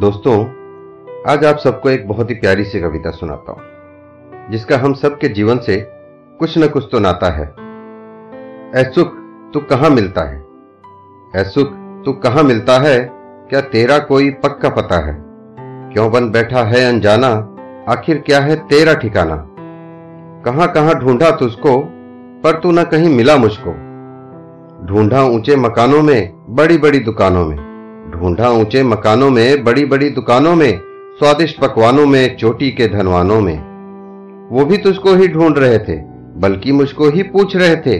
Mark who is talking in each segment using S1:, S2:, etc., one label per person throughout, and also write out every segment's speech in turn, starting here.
S1: दोस्तों, आज आप सबको एक बहुत ही प्यारी सी कविता सुनाता हूँ, जिसका हम सबके जीवन से कुछ न कुछ तो नाता है। ऐ सुख, तू कहाँ मिलता है? ऐ सुख, तू कहाँ मिलता है? क्या तेरा कोई पक्का पता है? क्यों बन बैठा है अनजाना? आखिर क्या है तेरा ठिकाना? कहाँ कहाँ ढूंढा तुझको पर तू ना कहीं मिला मुझको? ढूंढा ऊँचे मकानों में बड़ी बड़ी दुकानों में। ढूंढा ऊँचे मकानों में बड़ी बड़ी दुकानों में, स्वादिष्ट पकवानों में, चोटी के धनवानों में। वो भी तुझको ही ढूंढ रहे थे, बल्कि मुझको ही पूछ रहे थे।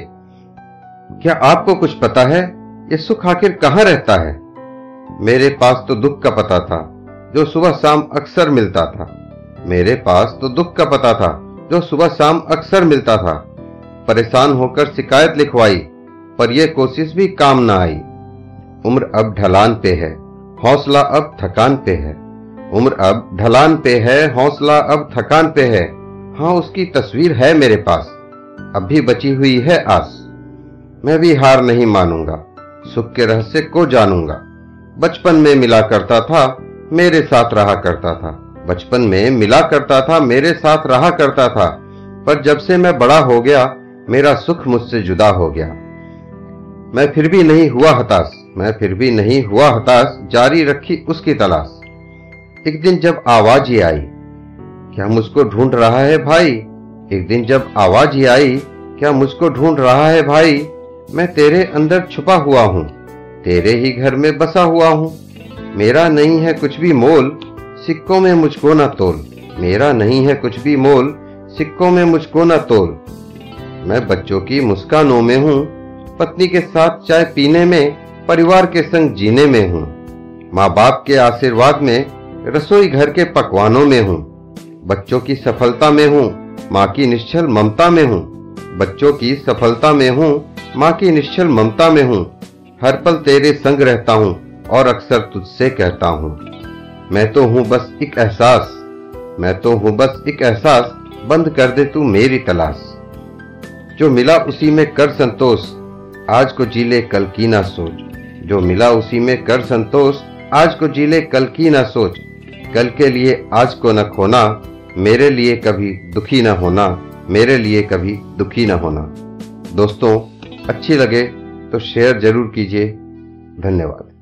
S1: क्या आपको कुछ पता है, ये सुख आखिर कहाँ रहता है? मेरे पास तो दुख का पता था, जो सुबह शाम अक्सर मिलता था। मेरे पास तो दुख का पता था, जो सुबह शाम अक्सर मिलता था। परेशान होकर शिकायत लिखवाई, पर यह कोशिश भी काम ना आई। उम्र अब ढलान पे है, हौसला अब थकान पे है। उम्र अब ढलान पे है, हौसला अब थकान पे है। हाँ उसकी तस्वीर है मेरे पास अब भी बची हुई है आस। मैं भी हार नहीं मानूँगा, सुख के रहस्य को जानूँगा। बचपन में मिला करता था, मेरे साथ रहा करता था। बचपन में मिला करता था, मेरे साथ रहा करता था। पर जब से मैं बड़ा हो गया, मेरा सुख मुझसे जुदा हो गया। मैं फिर भी नहीं हुआ हताश। मैं फिर भी नहीं हुआ हताश, जारी रखी उसकी तलाश। एक दिन जब आवाज़ ही आई, क्या मुझको ढूंढ रहा है भाई? एक दिन जब आवाज़ ही आई, क्या मुझको ढूंढ रहा है भाई? मैं तेरे अंदर छुपा हुआ हूँ, तेरे ही घर में बसा हुआ हूँ। मेरा नहीं है कुछ भी मोल, सिक्कों में मुझको ना तोल। मेरा नहीं है कुछ भी मोल, सिक्कों में मुझको ना तोल। मैं बच्चों की मुस्कानों में हूँ, पत्नी के साथ चाय पीने में परिवार के संग जीने में हूँ। माँ बाप के आशीर्वाद में, रसोई घर के पकवानों में हूँ। बच्चों की सफलता में हूँ, माँ की निश्चल ममता में हूँ। बच्चों की सफलता में हूँ, माँ की निश्चल ममता में हूँ। हर पल तेरे संग रहता हूँ और अक्सर तुझसे कहता हूँ, मैं तो हूँ बस एक एहसास, मैं तो हूँ बस एक एहसास, बंद कर दे तू मेरी तलाश। जो मिला उसी में कर संतोष, आज को जी ले कल की ना सोच। जो मिला उसी में कर संतोष, आज को जीले कल की न सोच। कल के लिए आज को न खोना, मेरे लिए कभी दुखी न होना, मेरे लिए कभी दुखी न होना। दोस्तों, अच्छी लगे तो शेयर ज़रूर कीजिए। धन्यवाद।